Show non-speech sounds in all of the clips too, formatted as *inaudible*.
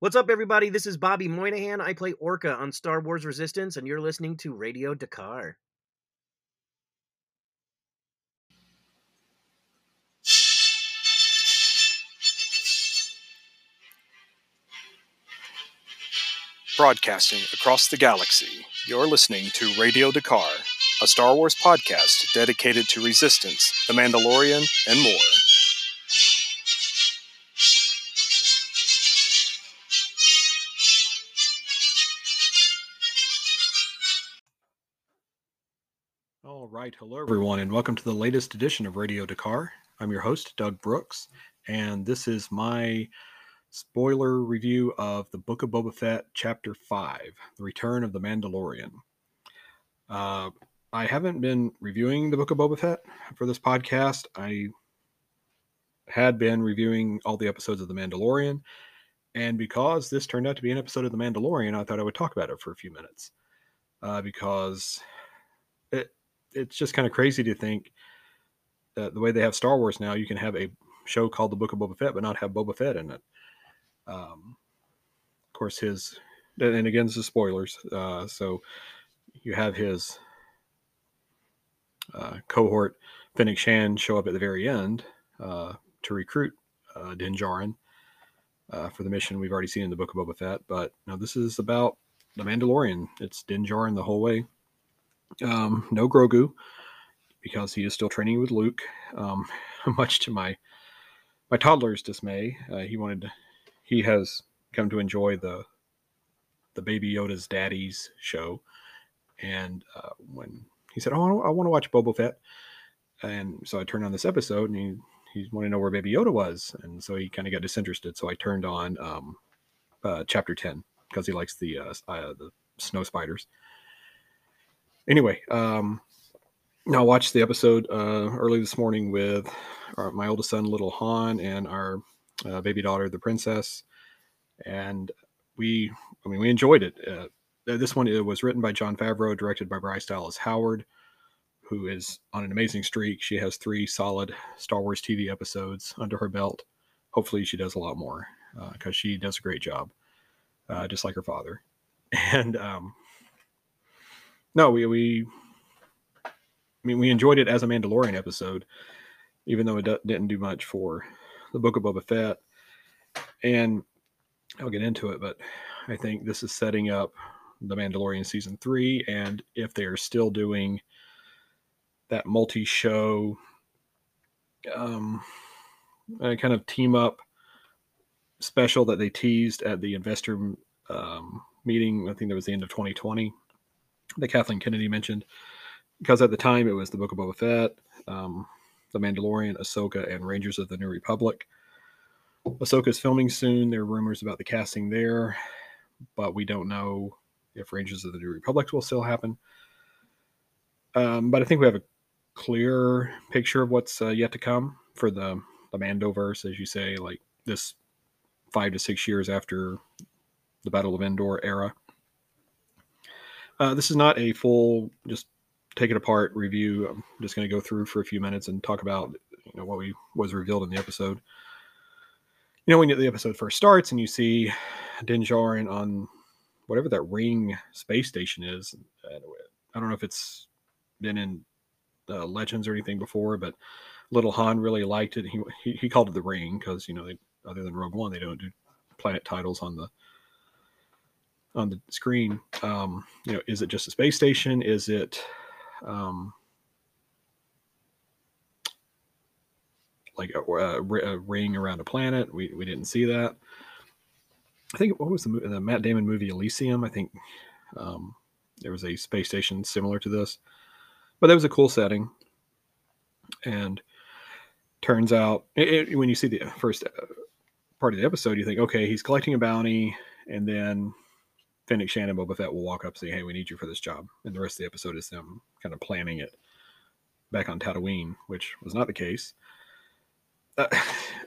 What's up, everybody? This is Bobby Moynihan. I play Orca on Star Wars Resistance, and you're listening to Radio D'Qar. Broadcasting across the galaxy, you're listening to Radio D'Qar, a Star Wars podcast dedicated to Resistance, The Mandalorian, and more. All right, hello everyone, and welcome to the latest edition of Radio D'Qar. I'm your host, Doug Brooks, and this is my spoiler review of the Book of Boba Fett, Chapter 5 The Return of the Mandalorian. Uh, I haven't been reviewing the Book of Boba Fett for this podcast. I had been reviewing all the episodes of The Mandalorian, and because this turned out to be an episode of The Mandalorian, I thought I would talk about it for a few minutes. Uh, because it's just kind of crazy to think that the way they have Star Wars now, you can have a show called The Book of Boba Fett, but not have Boba Fett in it. Um, of course, his and again, this is spoilers. Uh, so you have his uh, cohort Fennec Shand show up at the very end uh, to recruit uh, Din Djarin uh, for the mission we've already seen in the Book of Boba Fett. But now this is about the Mandalorian. It's Din Djarin the whole way. Um, no Grogu because he is still training with Luke. Um, *laughs* much to my my toddler's dismay, uh, he wanted he has come to enjoy the the Baby Yoda's Daddy's show, and uh, when he said, "Oh, I want to watch Boba Fett," and so I turned on this episode, and he he wanted to know where Baby Yoda was, and so he kind of got disinterested. So I turned on um, uh, chapter ten because he likes the uh, uh, the snow spiders. Anyway, um, now I watched the episode uh, early this morning with our, my oldest son, Little Han, and our uh, baby daughter, the Princess, and we, I mean, we enjoyed it. Uh, this one it was written by Jon Favreau, directed by Bryce Dallas Howard, who is on an amazing streak. She has three solid Star Wars TV episodes under her belt. Hopefully, she does a lot more because she does a great job, uh, just like her father. *laughs* And um, no, we we I mean we enjoyed it as a Mandalorian episode, even though it d- didn't do much for the Book of Boba Fett. And I'll get into it, but I think this is setting up the Mandalorian season three, and if they are still doing that multi-show um, uh, kind of team up special that they teased at the investor um, meeting, I think that was the end of 2020 that Kathleen Kennedy mentioned, because at the time it was the Book of Boba Fett, um, The Mandalorian, Ahsoka, and Rangers of the New Republic. Ahsoka is filming soon. There are rumors about the casting there, but we don't know if Rangers of the New Republic will still happen. Um, but I think we have a clear picture of what's uh, yet to come for the the Mandoverse, as you say, like this five to six years after the Battle of Endor era. Uh, this is not a full just take it apart review. I'm just going to go through for a few minutes and talk about you know what we was revealed in the episode. You know when the episode first starts and you see Din on whatever that ring space station is. I don't know if it's been in Legends or anything before, but Little Han really liked it. He he, he called it the ring because you know they, other than Rogue One they don't do planet titles on the on the screen. Um, you know, is it just a space station? Is it um, like a, a, a, ring around a planet? We we didn't see that. I think what was the, the Matt Damon movie Elysium? I think um, there was a space station similar to this, but that was a cool setting. And turns out, it, it, when you see the first uh, part of the episode, you think, okay, he's collecting a bounty, and then Fennec Shand and Boba Fett will walk up and say, "Hey, we need you for this job," and the rest of the episode is them kind of planning it back on Tatooine, which was not the case. Uh,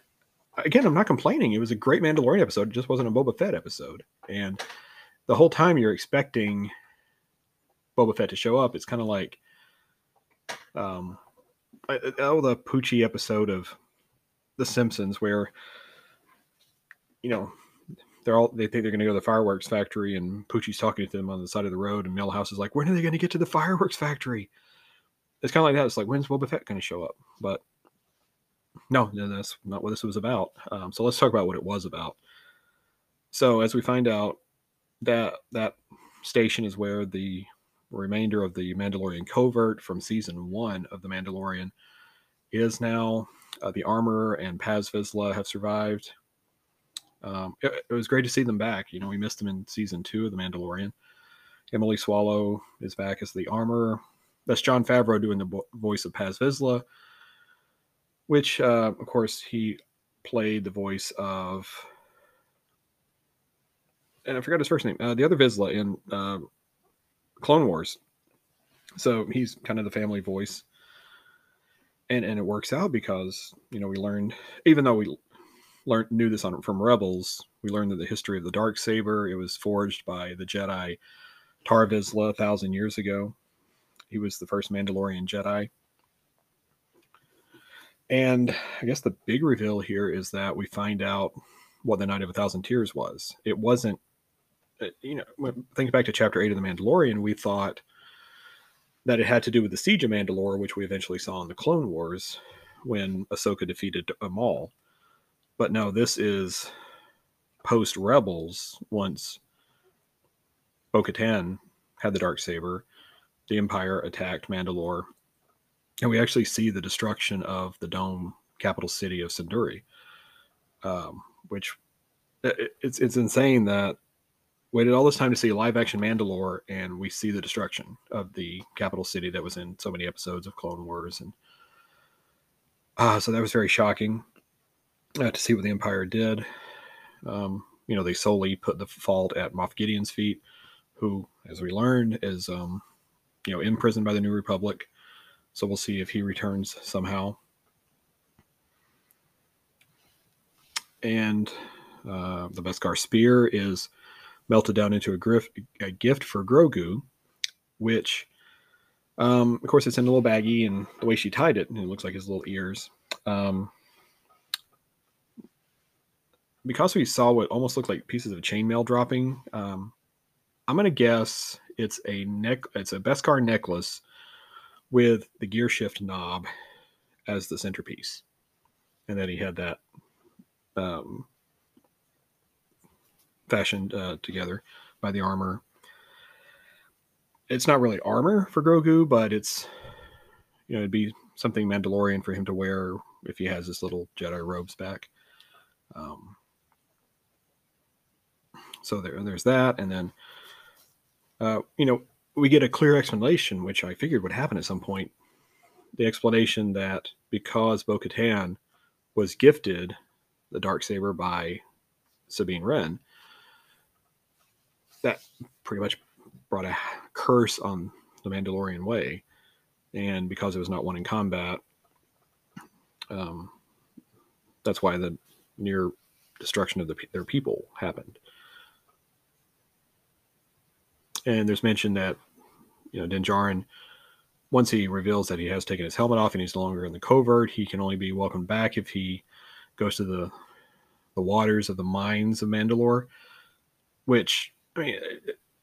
*sighs* again, I'm not complaining. It was a great Mandalorian episode. It just wasn't a Boba Fett episode, and the whole time you're expecting Boba Fett to show up. It's kind of like, um, oh, the Poochie episode of The Simpsons, where you know they're all they think they're going to go to the fireworks factory, and Poochie's talking to them on the side of the road, and Milhouse is like, "When are they going to get to the fireworks factory?" It's kind of like that. It's like, when's Boba Fett going to show up? But no, that's not what this was about. Um, so let's talk about what it was about. So as we find out, that that station is where the remainder of the Mandalorian covert from season one of the Mandalorian is now. Uh, the Armorer and Paz Vizsla have survived. Um, it, it, was great to see them back. You know, we missed them in season two of The Mandalorian. Emily Swallow is back as the Armorer. That's Jon Favreau doing the bo- voice of Paz Vizsla, which, uh, of course, he played the voice of, and I forgot his first name, uh, the other Vizsla in uh, Clone Wars. So he's kind of the family voice. And, and it works out because, you know, we learned, even though we learned knew this on from Rebels. We learned that the history of the dark saber it was forged by the Jedi Tar Vizsla a thousand years ago. He was the first Mandalorian Jedi. And I guess the big reveal here is that we find out what the Night of a Thousand Tears was. It wasn't, uh, you know, think back to chapter eight of The Mandalorian, we thought that it had to do with the siege of Mandalore, which we eventually saw in the Clone Wars when Ahsoka defeated Maul. But no, this is post Rebels once Bo Katan had the dark saber, the Empire attacked Mandalore, and we actually see the destruction of the dome capital city of Sundari, um, which it, it's it's insane that waited all this time to see live action Mandalore, and we see the destruction of the capital city that was in so many episodes of Clone Wars, and uh, so that was very shocking uh, to see what the Empire did. Um, you know, they solely put the fault at Moff Gideon's feet, who, as we learned, is um, you know imprisoned by the New Republic. So we'll see if he returns somehow. And uh, the Beskar spear is melted down into a, grif- a gift for Grogu, which, um, of course, it's in a little baggie, and the way she tied it, it looks like his little ears. Um, because we saw what almost looked like pieces of chainmail dropping, um, I'm gonna guess it's a neck. It's a Beskar necklace with the gear shift knob as the centerpiece, and then he had that um, fashioned uh, together by the armor. It's not really armor for Grogu, but it's you know it'd be something Mandalorian for him to wear if he has his little Jedi robes back. Um, so there, there's that, and then uh, you know we get a clear explanation, which I figured would happen at some point. The explanation that because Bo-Katan was gifted the dark saber by Sabine Wren, that pretty much brought a curse on the Mandalorian way, and because it was not won in combat, um, that's why the near destruction of the, their people happened and there's mention that you know Din Djarin, once he reveals that he has taken his helmet off and he's no longer in the covert, he can only be welcomed back if he goes to the the waters of the mines of Mandalore. Which I mean,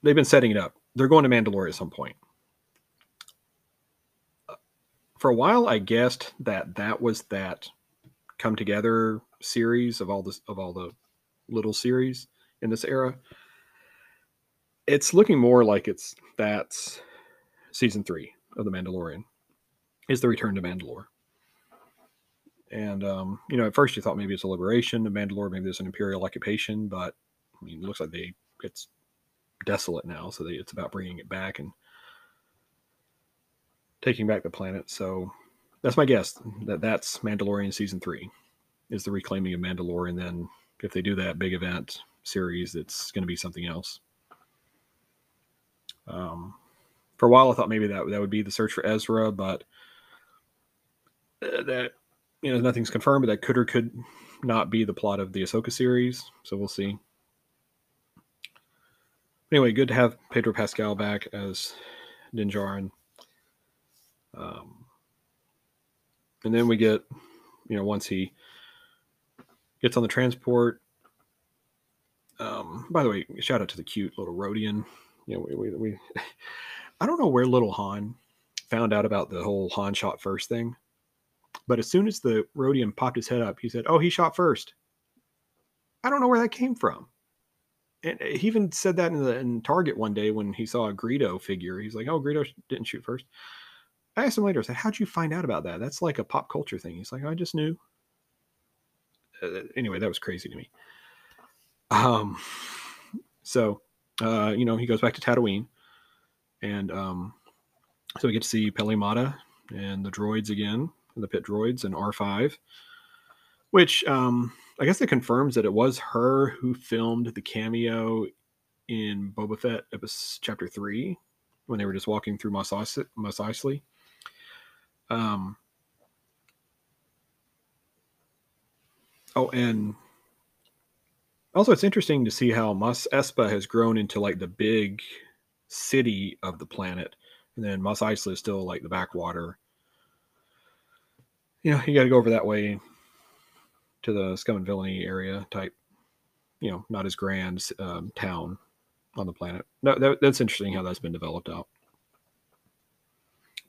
they've been setting it up. They're going to Mandalore at some point. Uh, for a while, I guessed that that was that come together series of all this of all the little series in this era it's looking more like it's that's season three of the Mandalorian is the return to Mandalore. And um, you know, at first you thought maybe it's a liberation of Mandalore, maybe there's an imperial occupation, but I mean, it looks like they it's desolate now, so they, it's about bringing it back and taking back the planet. So that's my guess that that's Mandalorian season three is the reclaiming of Mandalore, and then if they do that big event series, it's going to be something else. Um, for a while, I thought maybe that that would be the search for Ezra, but uh, that you know nothing's confirmed. But that could or could not be the plot of the Ahsoka series. So we'll see. Anyway, good to have Pedro Pascal back as Din Djarin. Um, and then we get, you know, once he gets on the transport, um, by the way, shout out to the cute little Rodian. You know, we, we, we *laughs* I don't know where little Han found out about the whole Han shot first thing, but as soon as the Rodian popped his head up, he said, "Oh, he shot first. I don't know where that came from. And he even said that in the in Target one day when he saw a Greedo figure. He's like, "Oh, Greedo didn't shoot first. I asked him later. I said, "How'd you find out about that? That's like a pop culture thing." He's like, "I just knew." Uh, anyway, that was crazy to me. Um, so, uh, you know, he goes back to Tatooine, and um, so we get to see Peli Motto and the droids again, the pit droids and R5, which um, I guess it confirms that it was her who filmed the cameo in Boba Fett episode chapter three when they were just walking through Mos Eisley. Um, oh, and also it's interesting to see how Mos Espa has grown into like the big city of the planet, and then Mos Eisley is still like the backwater. You know, you got to go over that way to the scum and villainy area type, you know, not as grand um, town on the planet. No, that, that's interesting how that's been developed out.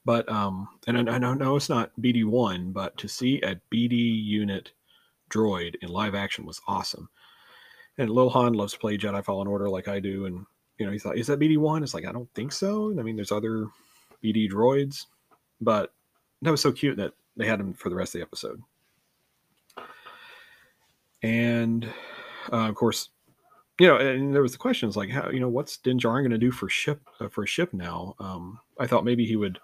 But um, and I, I know it's not BD one, but to see a BD unit droid in live action was awesome. And Lil Han loves to play Jedi Fallen Order like I do, and you know he thought, is that BD one? It's like I don't think so. I mean, there's other BD droids, but that was so cute that they had him for the rest of the episode. And uh, of course, you know, and there was the questions like, how you know, what's Din Djarin going to do for ship uh, for a ship now? Um, I thought maybe he would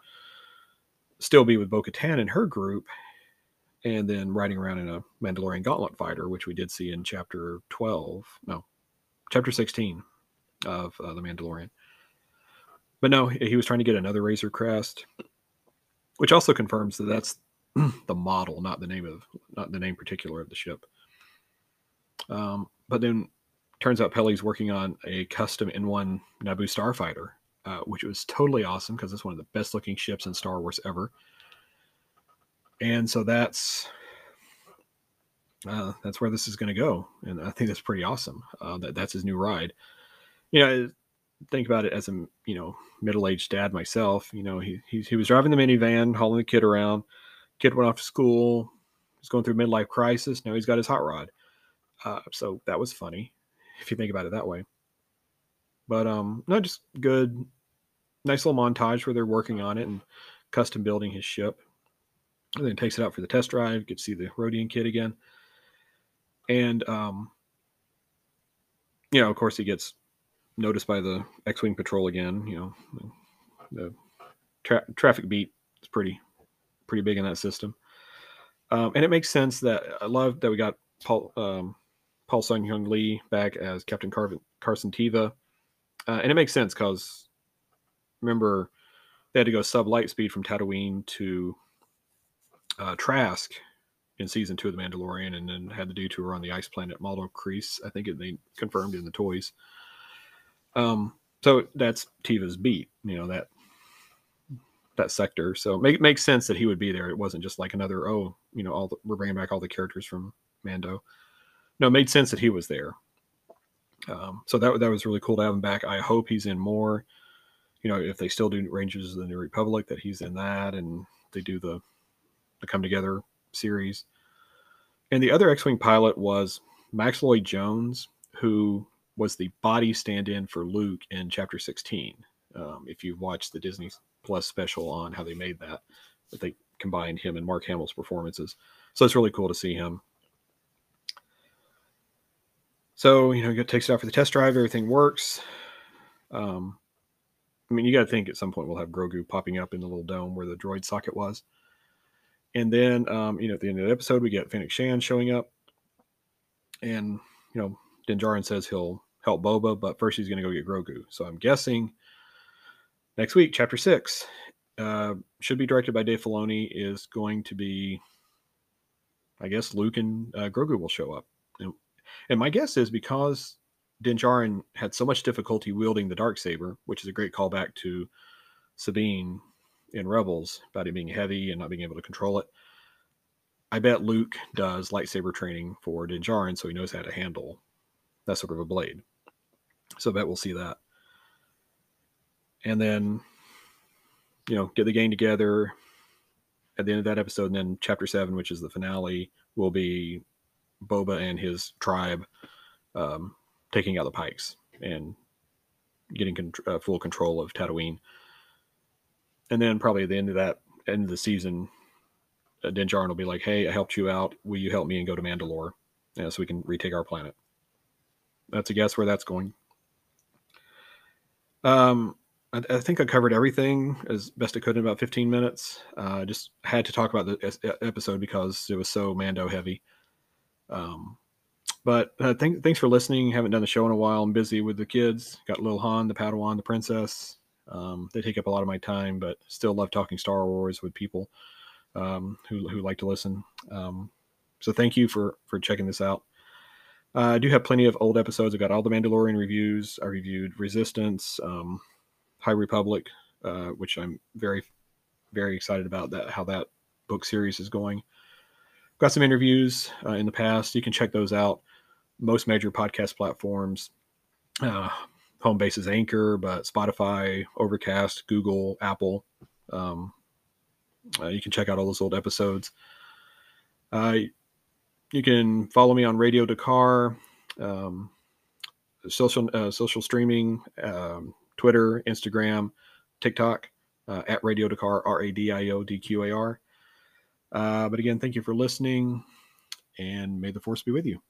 still be with Bo Katan and her group, and then riding around in a Mandalorian gauntlet fighter, which we did see in chapter 12, no, chapter 16 of uh, The Mandalorian. But no, he was trying to get another Razor Crest, which also confirms that that's *clears throat* the model, not the name of, not the name particular of the ship. Um, but then turns out Peli's working on a custom N1 Naboo starfighter, uh, which was totally awesome because it's one of the best looking ships in Star Wars ever. And so that's uh, that's where this is going to go, and I think that's pretty awesome. Uh, that that's his new ride. You know, think about it as a you know middle aged dad myself. You know, he, he he was driving the minivan, hauling the kid around. Kid went off to school. He's going through midlife crisis. Now he's got his hot rod. Uh, so that was funny, if you think about it that way. But um, no, just good, nice little montage where they're working on it and custom building his ship. And then takes it out for the test drive. Get to see the Rodian kid again. And um, you know, of course, he gets noticed by the X-wing patrol again. You know, the tra- traffic beat is pretty pretty big in that system. Um, and it makes sense that I love that we got Paul um, Paul Sun Hyung Lee back as Captain Car- Carson Teva. Uh, and it makes sense because remember, they had to go sub light speed from Tatooine to uh, Trask in season two of The Mandalorian and then had the detour on the ice planet Maldo Kreis. I think it, they confirmed in the toys. Um, so that's Teva's beat, you know, that that sector. So it make, makes sense that he would be there. It wasn't just like another, oh, you know, all the, we're bringing back all the characters from Mando no, it made sense that he was there. Um, so that that was really cool to have him back. I hope he's in more. You know, if they still do Rangers of the New Republic, that he's in that, and they do the the Come Together series. And the other X-wing pilot was Max Lloyd Jones, who was the body stand-in for Luke in Chapter 16. Um, if you've watched the Disney Plus special on how they made that, that they combined him and Mark Hamill's performances. So it's really cool to see him so, you know, it takes it out for the test drive, everything works. Um, I mean, you got to think at some point we'll have Grogu popping up in the little dome where the droid socket was. And then, um, you know, at the end of the episode, we get Fennec Shand showing up. And, you know, Din Djarin says he'll help Boba, but first he's going to go get Grogu. So I'm guessing next week, chapter six, uh, should be directed by Dave Filoni, is going to be, I guess, Luke and uh, Grogu will show up. And and my guess is because Din Djarin had so much difficulty wielding the dark saber, which is a great callback to Sabine in Rebels about it being heavy and not being able to control it. I bet Luke does lightsaber training for Din Djarin, so he knows how to handle that sort of a blade. So I bet we'll see that. And then, you know, get the gang together at the end of that episode. And then chapter seven, which is the finale, will be Boba and his tribe um, taking out the Pikes and getting con- uh, full control of Tatooine. And then probably at the end of that end of the season, uh, Din Djarin will be like, "Hey, I helped you out. Will you help me and go to Mandalore, yeah, so we can retake our planet?" That's a guess where that's going. Um, I, I think I covered everything as best I could in about 15 minutes. I uh, just had to talk about the episode because it was so Mando heavy. Um, but uh, th- thanks for listening. Haven't done the show in a while. I'm busy with the kids. Got Lil Han, the Padawan, the princess. Um, they take up a lot of my time, but still love talking Star Wars with people um, who, who like to listen. Um, so thank you for for checking this out. Uh, I do have plenty of old episodes. I've got all the Mandalorian reviews. I reviewed Resistance, um, High Republic, uh, which I'm very very excited about that how that book series is going. Got some interviews uh, in the past. You can check those out. Most major podcast platforms. Uh, home base is Anchor, but Spotify, Overcast, Google, Apple. Um, uh, you can check out all those old episodes. Uh, you can follow me on Radio D'Qar, um, social uh, social streaming, um, Twitter, Instagram, TikTok uh, at Radio D'Qar, R A D I O D Q A R. Uh, but again, thank you for listening, and may the force be with you.